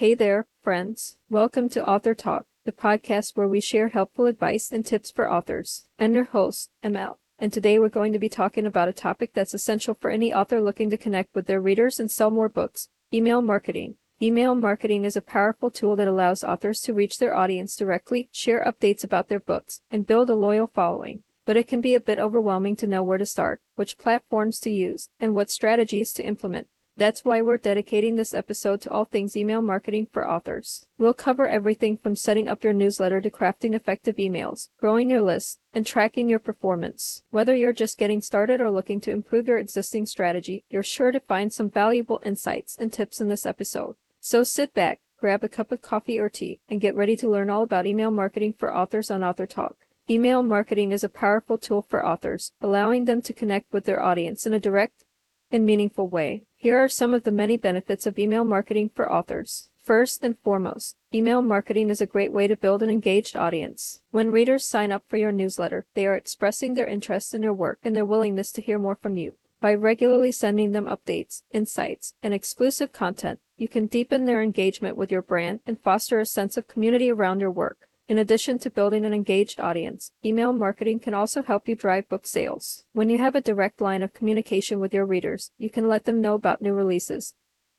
Hey there, friends. Welcome to Author Talk, the podcast where we share helpful advice and tips for authors. I'm your host, ML, and today we're going to be talking about a topic that's essential for any author looking to connect with their readers and sell more books email marketing. Email marketing is a powerful tool that allows authors to reach their audience directly, share updates about their books, and build a loyal following. But it can be a bit overwhelming to know where to start, which platforms to use, and what strategies to implement. That's why we're dedicating this episode to all things email marketing for authors. We'll cover everything from setting up your newsletter to crafting effective emails, growing your list, and tracking your performance. Whether you're just getting started or looking to improve your existing strategy, you're sure to find some valuable insights and tips in this episode. So sit back, grab a cup of coffee or tea, and get ready to learn all about email marketing for authors on Author Talk. Email marketing is a powerful tool for authors, allowing them to connect with their audience in a direct and meaningful way. Here are some of the many benefits of email marketing for authors. First and foremost, email marketing is a great way to build an engaged audience. When readers sign up for your newsletter, they are expressing their interest in your work and their willingness to hear more from you. By regularly sending them updates, insights, and exclusive content, you can deepen their engagement with your brand and foster a sense of community around your work. In addition to building an engaged audience, email marketing can also help you drive book sales. When you have a direct line of communication with your readers, you can let them know about new releases,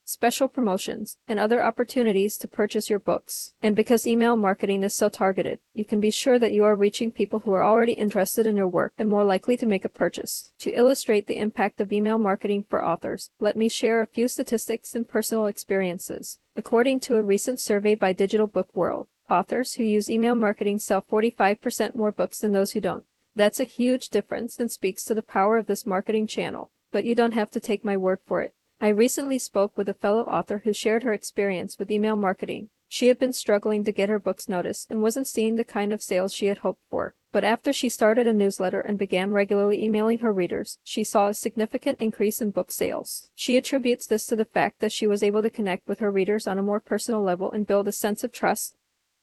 special promotions, and other opportunities to purchase your books. And because email marketing is so targeted, you can be sure that you are reaching people who are already interested in your work and more likely to make a purchase. To illustrate the impact of email marketing for authors, let me share a few statistics and personal experiences. According to a recent survey by Digital Book World, authors who use email marketing sell 45% more books than those who don't. That's a huge difference and speaks to the power of this marketing channel, but you don't have to take my word for it. I recently spoke with a fellow author who shared her experience with email marketing. She had been struggling to get her books noticed and wasn't seeing the kind of sales she had hoped for. But after she started a newsletter and began regularly emailing her readers, she saw a significant increase in book sales. She attributes this to the fact that she was able to connect with her readers on a more personal level and build a sense of trust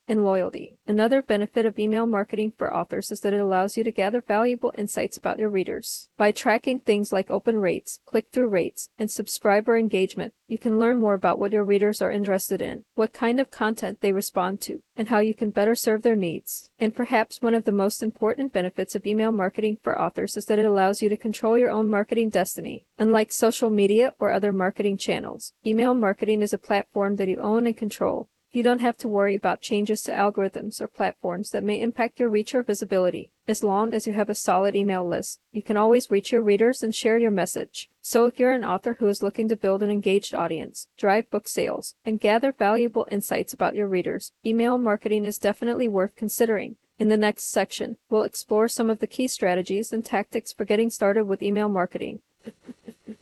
and loyalty. Another benefit of email marketing for authors is that it allows you to gather valuable insights about your readers. By tracking things like open rates, click through rates, and subscriber engagement, you can learn more about what your readers are interested in, what kind of content they respond to, and how you can better serve their needs. And perhaps one of the most important benefits of email marketing for authors is that it allows you to control your own marketing destiny. Unlike social media or other marketing channels, email marketing is a platform that you own and control. You don't have to worry about changes to algorithms or platforms that may impact your reach or visibility. As long as you have a solid email list, you can always reach your readers and share your message. So if you're an author who is looking to build an engaged audience, drive book sales, and gather valuable insights about your readers, email marketing is definitely worth considering. In the next section, we'll explore some of the key strategies and tactics for getting started with email marketing.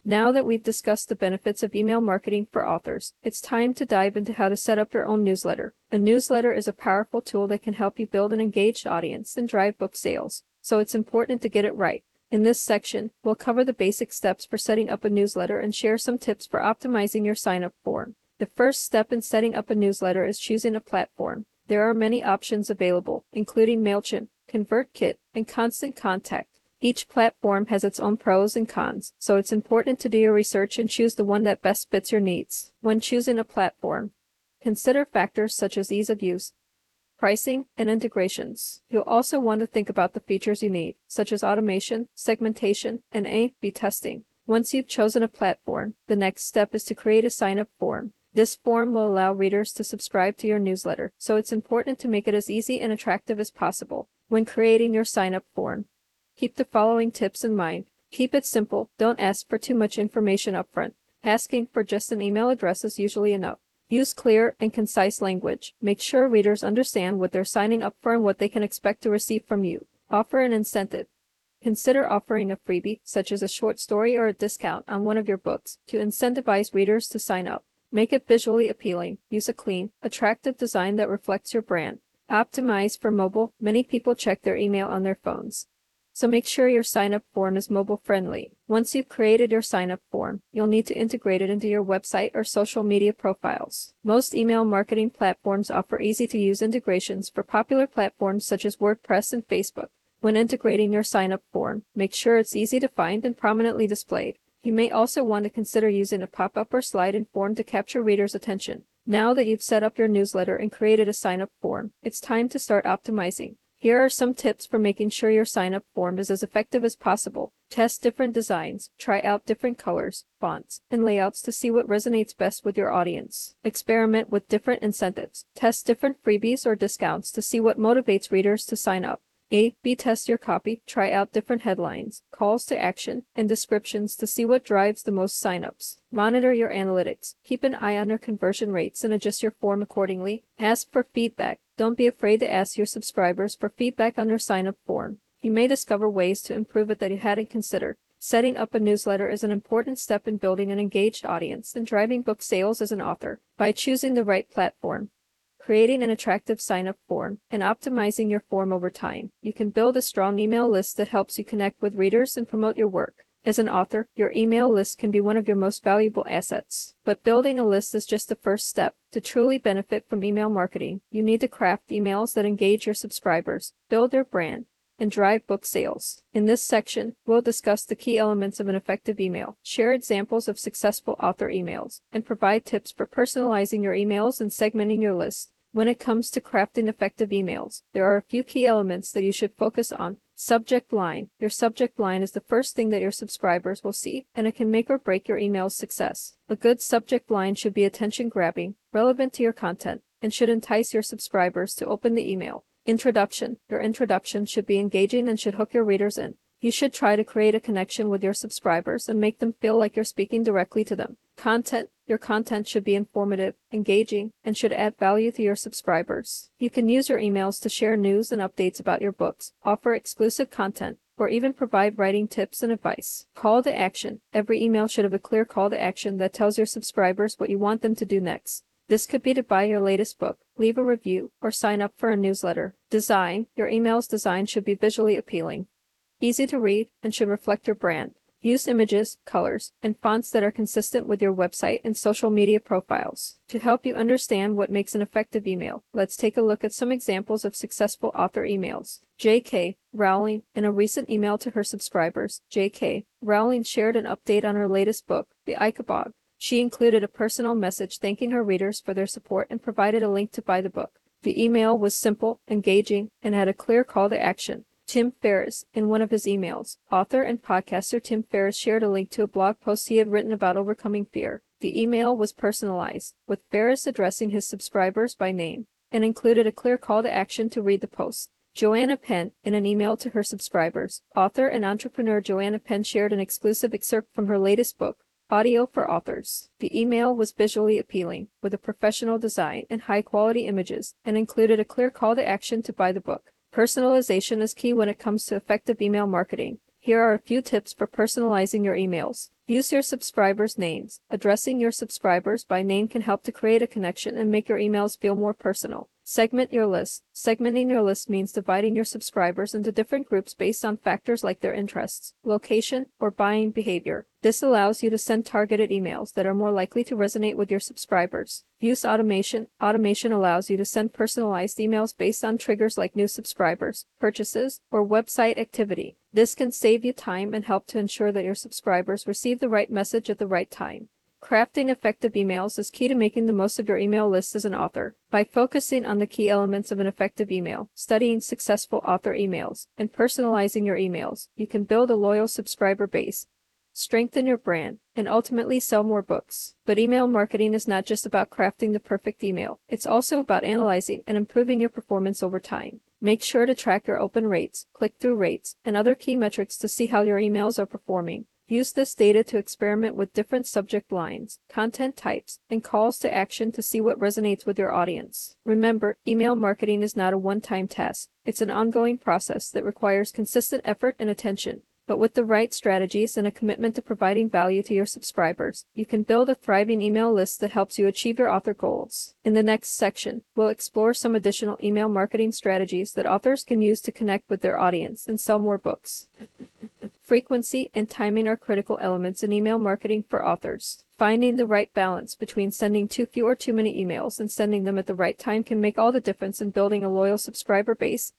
Now that we've discussed the benefits of email marketing for authors, it's time to dive into how to set up your own newsletter. A newsletter is a powerful tool that can help you build an engaged audience and drive book sales, so it's important to get it right. In this section, we'll cover the basic steps for setting up a newsletter and share some tips for optimizing your sign up form. The first step in setting up a newsletter is choosing a platform. There are many options available, including MailChimp, ConvertKit, and Constant Contact. Each platform has its own pros and cons, so it's important to do your research and choose the one that best fits your needs. When choosing a platform, consider factors such as ease of use, pricing, and integrations. You'll also want to think about the features you need, such as automation, segmentation, and A-B testing. Once you've chosen a platform, the next step is to create a sign-up form. This form will allow readers to subscribe to your newsletter, so it's important to make it as easy and attractive as possible. When creating your sign-up form, Keep the following tips in mind. Keep it simple. Don't ask for too much information upfront. Asking for just an email address is usually enough. Use clear and concise language. Make sure readers understand what they're signing up for and what they can expect to receive from you. Offer an incentive. Consider offering a freebie, such as a short story or a discount on one of your books, to incentivize readers to sign up. Make it visually appealing. Use a clean, attractive design that reflects your brand. Optimize for mobile. Many people check their email on their phones so make sure your sign-up form is mobile friendly. Once you've created your sign-up form, you'll need to integrate it into your website or social media profiles. Most email marketing platforms offer easy-to-use integrations for popular platforms such as WordPress and Facebook. When integrating your sign-up form, make sure it's easy to find and prominently displayed. You may also want to consider using a pop-up or slide-in form to capture readers' attention. Now that you've set up your newsletter and created a sign up form, it's time to start optimizing. Here are some tips for making sure your sign up form is as effective as possible. Test different designs, try out different colors, fonts, and layouts to see what resonates best with your audience. Experiment with different incentives. Test different freebies or discounts to see what motivates readers to sign up. A. B test your copy, try out different headlines, calls to action, and descriptions to see what drives the most signups. Monitor your analytics, keep an eye on your conversion rates, and adjust your form accordingly. Ask for feedback. Don't be afraid to ask your subscribers for feedback on their sign up form. You may discover ways to improve it that you hadn't considered. Setting up a newsletter is an important step in building an engaged audience and driving book sales as an author. By choosing the right platform, creating an attractive sign up form, and optimizing your form over time, you can build a strong email list that helps you connect with readers and promote your work. As an author, your email list can be one of your most valuable assets. But building a list is just the first step. To truly benefit from email marketing, you need to craft emails that engage your subscribers, build their brand, and drive book sales. In this section, we'll discuss the key elements of an effective email, share examples of successful author emails, and provide tips for personalizing your emails and segmenting your list. When it comes to crafting effective emails, there are a few key elements that you should focus on. Subject line. Your subject line is the first thing that your subscribers will see, and it can make or break your email's success. A good subject line should be attention grabbing, relevant to your content, and should entice your subscribers to open the email. Introduction. Your introduction should be engaging and should hook your readers in. You should try to create a connection with your subscribers and make them feel like you're speaking directly to them. Content. Your content should be informative, engaging, and should add value to your subscribers. You can use your emails to share news and updates about your books, offer exclusive content, or even provide writing tips and advice. Call to action. Every email should have a clear call to action that tells your subscribers what you want them to do next. This could be to buy your latest book, leave a review, or sign up for a newsletter. Design. Your email's design should be visually appealing, easy to read, and should reflect your brand. Use images, colors, and fonts that are consistent with your website and social media profiles. To help you understand what makes an effective email, let's take a look at some examples of successful author emails. J.K. Rowling, in a recent email to her subscribers, J.K. Rowling shared an update on her latest book, The Ickabog. She included a personal message thanking her readers for their support and provided a link to buy the book. The email was simple, engaging, and had a clear call to action. Tim Ferriss, in one of his emails, author and podcaster Tim Ferriss shared a link to a blog post he had written about overcoming fear. The email was personalized, with Ferriss addressing his subscribers by name, and included a clear call to action to read the post. Joanna Penn, in an email to her subscribers, author and entrepreneur Joanna Penn shared an exclusive excerpt from her latest book, Audio for Authors. The email was visually appealing, with a professional design and high quality images, and included a clear call to action to buy the book. Personalization is key when it comes to effective email marketing. Here are a few tips for personalizing your emails. Use your subscribers' names. Addressing your subscribers by name can help to create a connection and make your emails feel more personal. Segment your list. Segmenting your list means dividing your subscribers into different groups based on factors like their interests, location, or buying behavior. This allows you to send targeted emails that are more likely to resonate with your subscribers. Use automation. Automation allows you to send personalized emails based on triggers like new subscribers, purchases, or website activity. This can save you time and help to ensure that your subscribers receive the right message at the right time. Crafting effective emails is key to making the most of your email list as an author. By focusing on the key elements of an effective email, studying successful author emails, and personalizing your emails, you can build a loyal subscriber base, strengthen your brand, and ultimately sell more books. But email marketing is not just about crafting the perfect email, it's also about analyzing and improving your performance over time. Make sure to track your open rates, click through rates, and other key metrics to see how your emails are performing. Use this data to experiment with different subject lines, content types, and calls to action to see what resonates with your audience. Remember, email marketing is not a one time task, it's an ongoing process that requires consistent effort and attention. But with the right strategies and a commitment to providing value to your subscribers, you can build a thriving email list that helps you achieve your author goals. In the next section, we'll explore some additional email marketing strategies that authors can use to connect with their audience and sell more books. Frequency and timing are critical elements in email marketing for authors. Finding the right balance between sending too few or too many emails and sending them at the right time can make all the difference in building a loyal subscriber base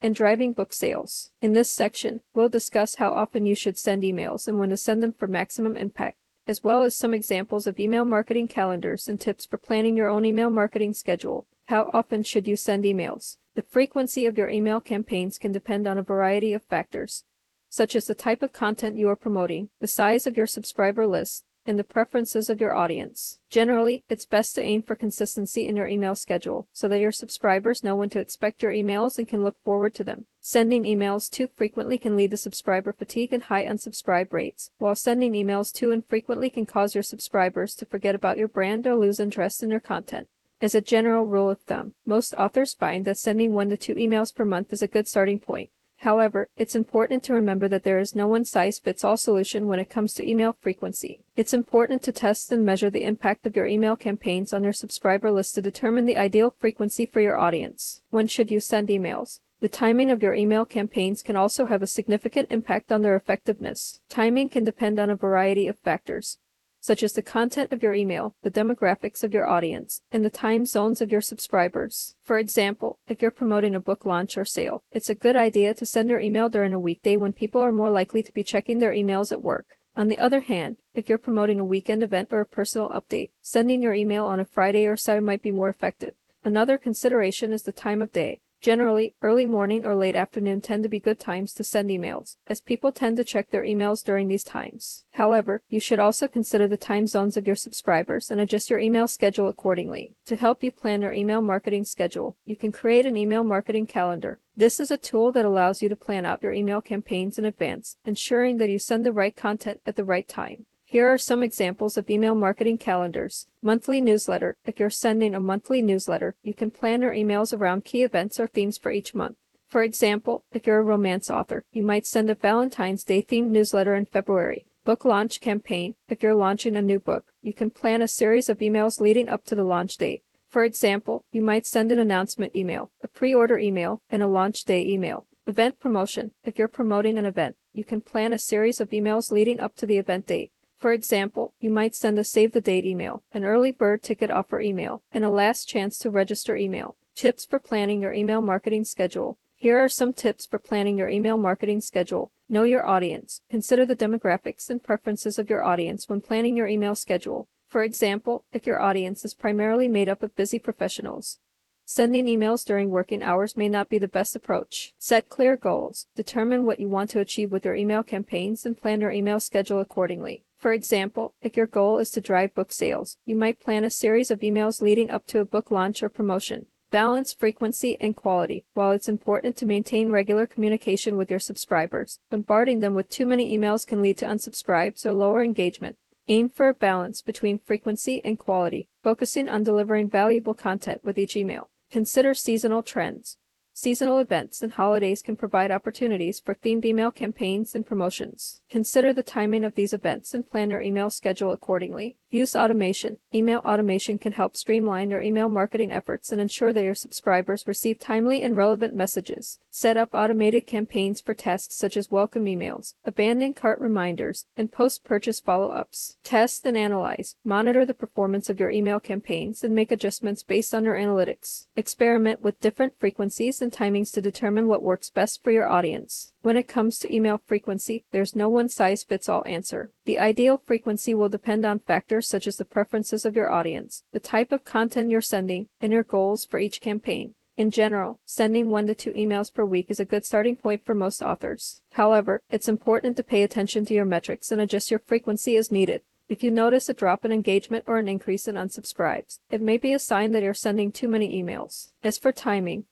and driving book sales. In this section, we'll discuss how often you should send emails and when to send them for maximum impact. as well as some examples of email marketing calendars and tips for planning your own email marketing schedule. How often should you send emails? The frequency of your email campaigns can depend on a variety of factors, such as the type of content you are promoting, the size of your subscriber list, and the preferences of your audience. Generally, it's best to aim for consistency in your email schedule so that your subscribers know when to expect your emails and can look forward to them. Sending emails too frequently can lead to subscriber fatigue and high unsubscribe rates, while sending emails too infrequently can cause your subscribers to forget about your brand or lose interest in your content. As a general rule of thumb, most authors find that sending one to two emails per month is a good starting point. However, it's important to remember that there is no one size fits all solution when it comes to email frequency. It's important to test and measure the impact of your email campaigns on your subscriber list to determine the ideal frequency for your audience. When should you send emails? The timing of your email campaigns can also have a significant impact on their effectiveness. Timing can depend on a variety of factors, such as the content of your email, the demographics of your audience, and the time zones of your subscribers. For example, if you're promoting a book launch or sale, it's a good idea to send your email during a weekday when people are more likely to be checking their emails at work. On the other hand, if you're promoting a weekend event or a personal update, sending your email on a Friday or Saturday might be more effective. Another consideration is the time of day. Generally, early morning or late afternoon tend to be good times to send emails, as people tend to check their emails during these times. However, you should also consider the time zones of your subscribers and adjust your email schedule accordingly. To help you plan your email marketing schedule, you can create an email marketing calendar. This is a tool that allows you to plan out your email campaigns in advance, ensuring that you send the right content at the right time. Here are some examples of email marketing calendars. Monthly newsletter. If you're sending a monthly newsletter, you can plan your emails around key events or themes for each month. For example, if you're a romance author, you might send a Valentine's Day themed newsletter in February. Book launch campaign. If you're launching a new book, you can plan a series of emails leading up to the launch date. For example, you might send an announcement email, a pre order email, and a launch day email. Event promotion. If you're promoting an event, you can plan a series of emails leading up to the event date. For example, you might send a save the date email, an early bird ticket offer email, and a last chance to register email. Tips for planning your email marketing schedule. Here are some tips for planning your email marketing schedule. Know your audience. Consider the demographics and preferences of your audience when planning your email schedule. For example, if your audience is primarily made up of busy professionals, Sending emails during working hours may not be the best approach. Set clear goals. Determine what you want to achieve with your email campaigns and plan your email schedule accordingly. For example, if your goal is to drive book sales, you might plan a series of emails leading up to a book launch or promotion. Balance frequency and quality. While it's important to maintain regular communication with your subscribers, bombarding them with too many emails can lead to unsubscribes or lower engagement. Aim for a balance between frequency and quality, focusing on delivering valuable content with each email. Consider seasonal trends. Seasonal events and holidays can provide opportunities for themed email campaigns and promotions. Consider the timing of these events and plan your email schedule accordingly. Use automation. Email automation can help streamline your email marketing efforts and ensure that your subscribers receive timely and relevant messages. Set up automated campaigns for tasks such as welcome emails, abandoned cart reminders, and post purchase follow ups. Test and analyze. Monitor the performance of your email campaigns and make adjustments based on your analytics. Experiment with different frequencies and timings to determine what works best for your audience. When it comes to email frequency, there's no one size fits all answer. The ideal frequency will depend on factors such as the preferences of your audience, the type of content you're sending, and your goals for each campaign. In general, sending one to two emails per week is a good starting point for most authors. However, it's important to pay attention to your metrics and adjust your frequency as needed. If you notice a drop in engagement or an increase in unsubscribes, it may be a sign that you're sending too many emails. As for timing,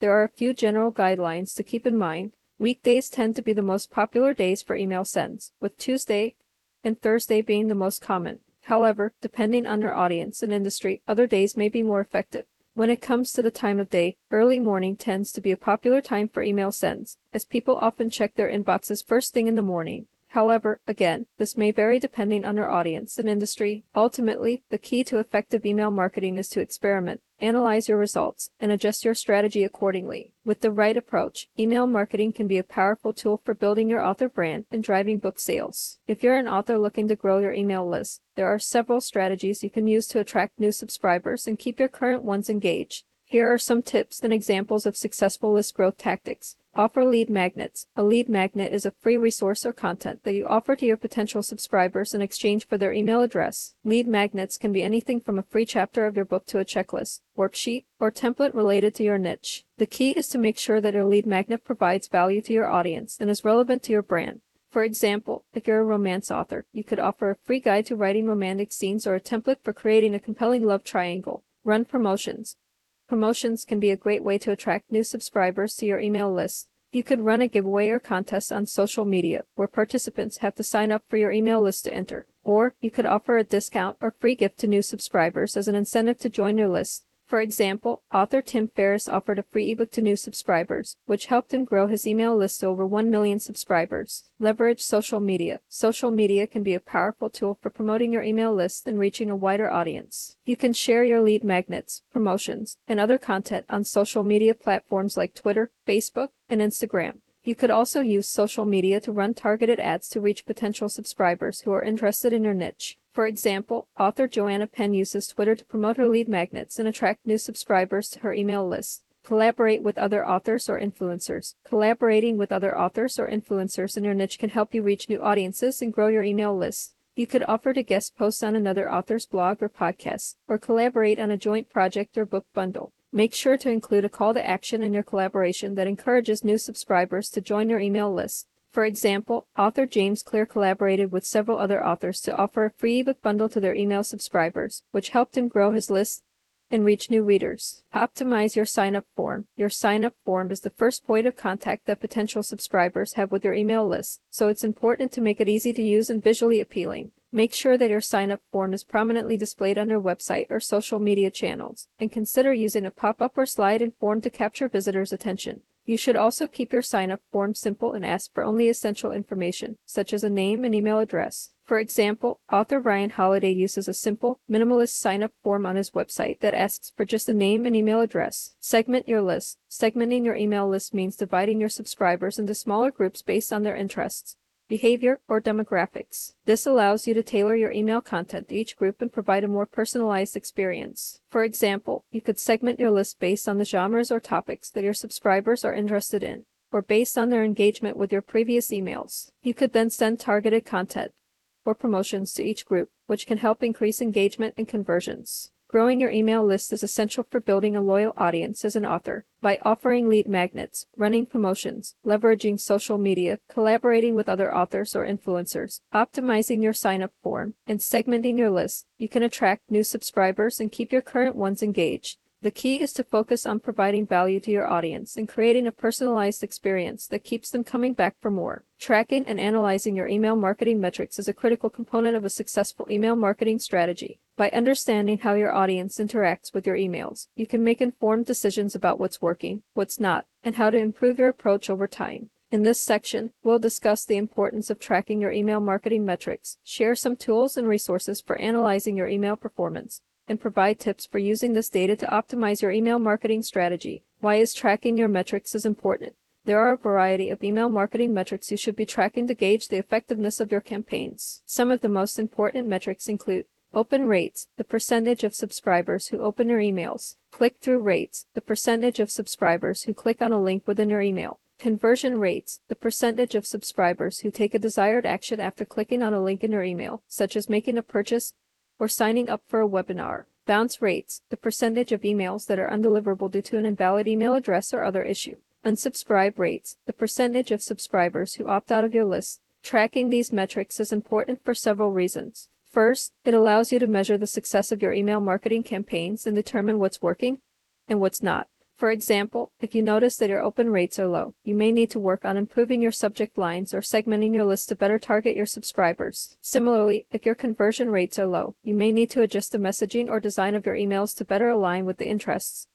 there are a few general guidelines to keep in mind Weekdays tend to be the most popular days for email sends, with Tuesday and Thursday being the most common. However, depending on your audience and industry, other days may be more effective. When it comes to the time of day, early morning tends to be a popular time for email sends, as people often check their inboxes first thing in the morning. However, again, this may vary depending on your audience and industry. Ultimately, the key to effective email marketing is to experiment, analyze your results, and adjust your strategy accordingly. With the right approach, email marketing can be a powerful tool for building your author brand and driving book sales. If you're an author looking to grow your email list, there are several strategies you can use to attract new subscribers and keep your current ones engaged. Here are some tips and examples of successful list growth tactics. Offer lead magnets. A lead magnet is a free resource or content that you offer to your potential subscribers in exchange for their email address. Lead magnets can be anything from a free chapter of your book to a checklist, worksheet, or template related to your niche. The key is to make sure that your lead magnet provides value to your audience and is relevant to your brand. For example, if you're a romance author, you could offer a free guide to writing romantic scenes or a template for creating a compelling love triangle. Run promotions. Promotions can be a great way to attract new subscribers to your email list. You could run a giveaway or contest on social media where participants have to sign up for your email list to enter. Or you could offer a discount or free gift to new subscribers as an incentive to join your list. For example, author Tim Ferriss offered a free ebook to new subscribers, which helped him grow his email list to over 1 million subscribers. Leverage social media. Social media can be a powerful tool for promoting your email list and reaching a wider audience. You can share your lead magnets, promotions, and other content on social media platforms like Twitter, Facebook, and Instagram. You could also use social media to run targeted ads to reach potential subscribers who are interested in your niche. For example, author Joanna Penn uses Twitter to promote her lead magnets and attract new subscribers to her email list. Collaborate with other authors or influencers. Collaborating with other authors or influencers in your niche can help you reach new audiences and grow your email list. You could offer to guest post on another author's blog or podcast, or collaborate on a joint project or book bundle. Make sure to include a call to action in your collaboration that encourages new subscribers to join your email list. For example, author James Clear collaborated with several other authors to offer a free ebook bundle to their email subscribers, which helped him grow his list and reach new readers. Optimize your sign up form. Your sign up form is the first point of contact that potential subscribers have with your email list, so it's important to make it easy to use and visually appealing. Make sure that your sign up form is prominently displayed on your website or social media channels, and consider using a pop up or slide in form to capture visitors' attention. You should also keep your sign up form simple and ask for only essential information, such as a name and email address. For example, author Ryan Holiday uses a simple, minimalist sign up form on his website that asks for just a name and email address. Segment your list. Segmenting your email list means dividing your subscribers into smaller groups based on their interests behavior, or demographics. This allows you to tailor your email content to each group and provide a more personalized experience. For example, you could segment your list based on the genres or topics that your subscribers are interested in, or based on their engagement with your previous emails. You could then send targeted content or promotions to each group, which can help increase engagement and conversions. Growing your email list is essential for building a loyal audience as an author. By offering lead magnets, running promotions, leveraging social media, collaborating with other authors or influencers, optimizing your sign up form, and segmenting your list, you can attract new subscribers and keep your current ones engaged. The key is to focus on providing value to your audience and creating a personalized experience that keeps them coming back for more. Tracking and analyzing your email marketing metrics is a critical component of a successful email marketing strategy. By understanding how your audience interacts with your emails, you can make informed decisions about what's working, what's not, and how to improve your approach over time. In this section, we'll discuss the importance of tracking your email marketing metrics, share some tools and resources for analyzing your email performance, and provide tips for using this data to optimize your email marketing strategy. Why is tracking your metrics is important? There are a variety of email marketing metrics you should be tracking to gauge the effectiveness of your campaigns. Some of the most important metrics include Open rates, the percentage of subscribers who open your emails. Click through rates, the percentage of subscribers who click on a link within your email. Conversion rates, the percentage of subscribers who take a desired action after clicking on a link in your email, such as making a purchase or signing up for a webinar. Bounce rates, the percentage of emails that are undeliverable due to an invalid email address or other issue. Unsubscribe rates, the percentage of subscribers who opt out of your list. Tracking these metrics is important for several reasons. First, it allows you to measure the success of your email marketing campaigns and determine what's working and what's not. For example, if you notice that your open rates are low, you may need to work on improving your subject lines or segmenting your list to better target your subscribers. Similarly, if your conversion rates are low, you may need to adjust the messaging or design of your emails to better align with the interests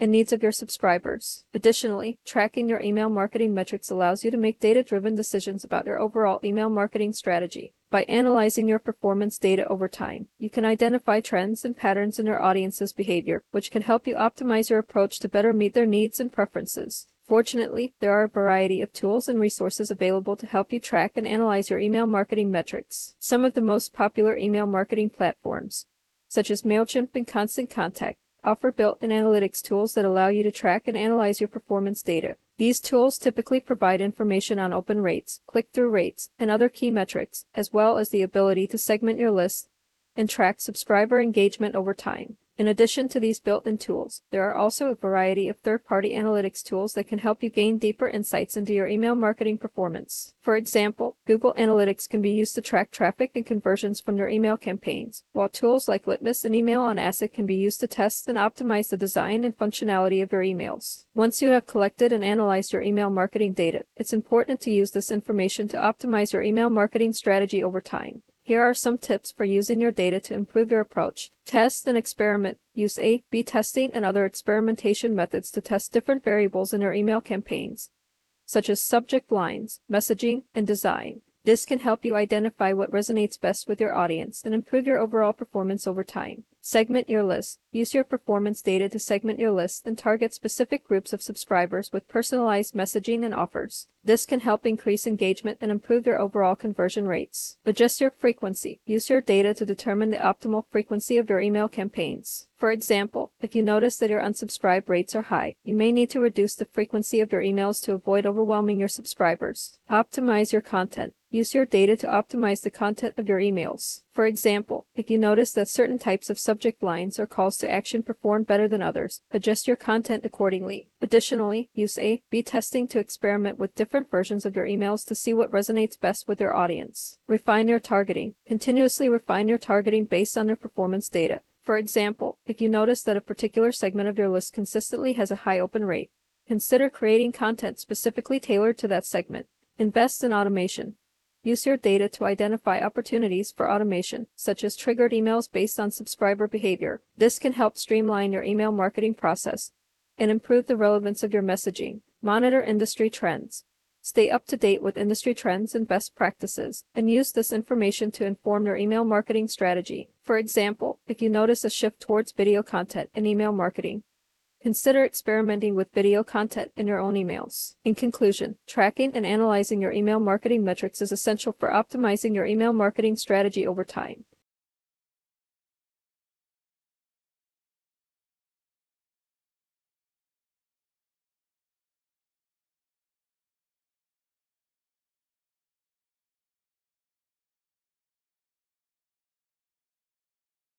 and needs of your subscribers. Additionally, tracking your email marketing metrics allows you to make data driven decisions about your overall email marketing strategy. By analyzing your performance data over time, you can identify trends and patterns in your audience's behavior, which can help you optimize your approach to better meet their needs and preferences. Fortunately, there are a variety of tools and resources available to help you track and analyze your email marketing metrics. Some of the most popular email marketing platforms, such as MailChimp and Constant Contact, offer built-in analytics tools that allow you to track and analyze your performance data. These tools typically provide information on open rates, click through rates, and other key metrics, as well as the ability to segment your list and track subscriber engagement over time. In addition to these built-in tools, there are also a variety of third-party analytics tools that can help you gain deeper insights into your email marketing performance. For example, Google Analytics can be used to track traffic and conversions from your email campaigns, while tools like Litmus and Email on Acid can be used to test and optimize the design and functionality of your emails. Once you have collected and analyzed your email marketing data, it's important to use this information to optimize your email marketing strategy over time. Here are some tips for using your data to improve your approach. Test and experiment. Use A B testing and other experimentation methods to test different variables in your email campaigns, such as subject lines, messaging, and design. This can help you identify what resonates best with your audience and improve your overall performance over time. Segment your list. Use your performance data to segment your list and target specific groups of subscribers with personalized messaging and offers. This can help increase engagement and improve your overall conversion rates. Adjust your frequency. Use your data to determine the optimal frequency of your email campaigns. For example, if you notice that your unsubscribe rates are high, you may need to reduce the frequency of your emails to avoid overwhelming your subscribers. Optimize your content. Use your data to optimize the content of your emails. For example, if you notice that certain types of subject lines or calls to action perform better than others, adjust your content accordingly. Additionally, use A B testing to experiment with different versions of your emails to see what resonates best with your audience. Refine your targeting. Continuously refine your targeting based on your performance data. For example, if you notice that a particular segment of your list consistently has a high open rate, consider creating content specifically tailored to that segment. Invest in automation. Use your data to identify opportunities for automation, such as triggered emails based on subscriber behavior. This can help streamline your email marketing process and improve the relevance of your messaging. Monitor industry trends. Stay up to date with industry trends and best practices, and use this information to inform your email marketing strategy. For example, if you notice a shift towards video content in email marketing, Consider experimenting with video content in your own emails. In conclusion, tracking and analyzing your email marketing metrics is essential for optimizing your email marketing strategy over time.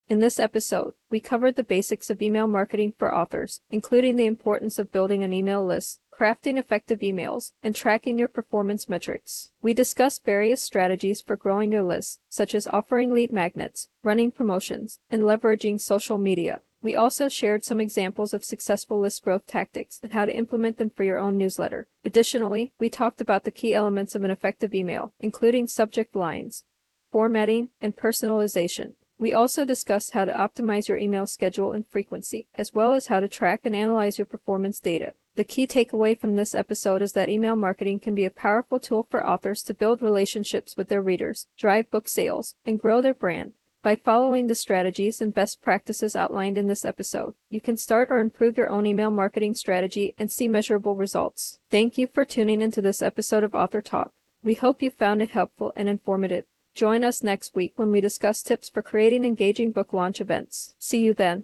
In this episode, we covered the basics of email marketing for authors, including the importance of building an email list, crafting effective emails, and tracking your performance metrics. We discussed various strategies for growing your list, such as offering lead magnets, running promotions, and leveraging social media. We also shared some examples of successful list growth tactics and how to implement them for your own newsletter. Additionally, we talked about the key elements of an effective email, including subject lines, formatting, and personalization. We also discussed how to optimize your email schedule and frequency, as well as how to track and analyze your performance data. The key takeaway from this episode is that email marketing can be a powerful tool for authors to build relationships with their readers, drive book sales, and grow their brand. By following the strategies and best practices outlined in this episode, you can start or improve your own email marketing strategy and see measurable results. Thank you for tuning into this episode of Author Talk. We hope you found it helpful and informative. Join us next week when we discuss tips for creating engaging book launch events. See you then.